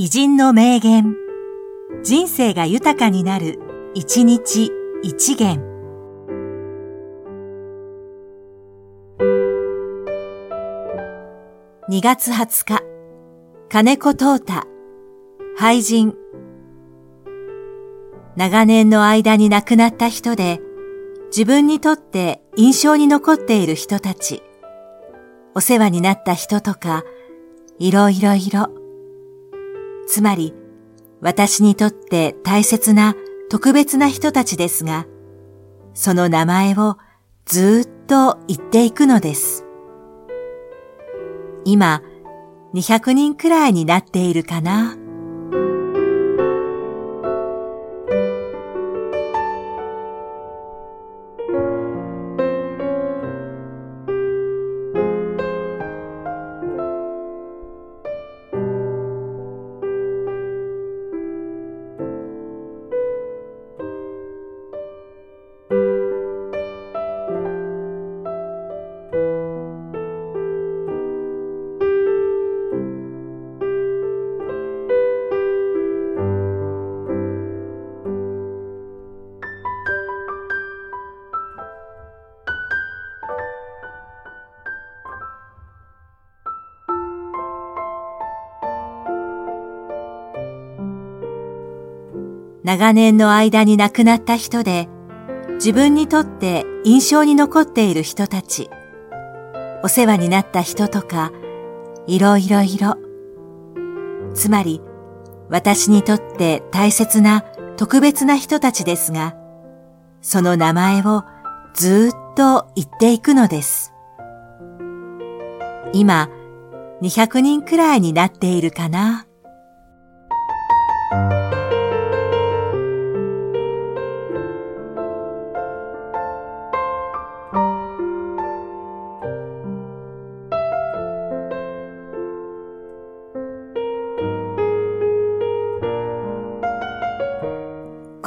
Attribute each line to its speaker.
Speaker 1: 偉人の名言。人生が豊かになる、一日一元。2月20日、金子東太、廃人。長年の間に亡くなった人で、自分にとって印象に残っている人たち、お世話になった人とか、いろいろいろ。つまり、私にとって大切な特別な人たちですが、その名前をずっと言っていくのです。今、200人くらいになっているかな。長年の間に亡くなった人で、自分にとって印象に残っている人たち、お世話になった人とか、いろいろいろ。つまり、私にとって大切な特別な人たちですが、その名前をずっと言っていくのです。今、200人くらいになっているかな。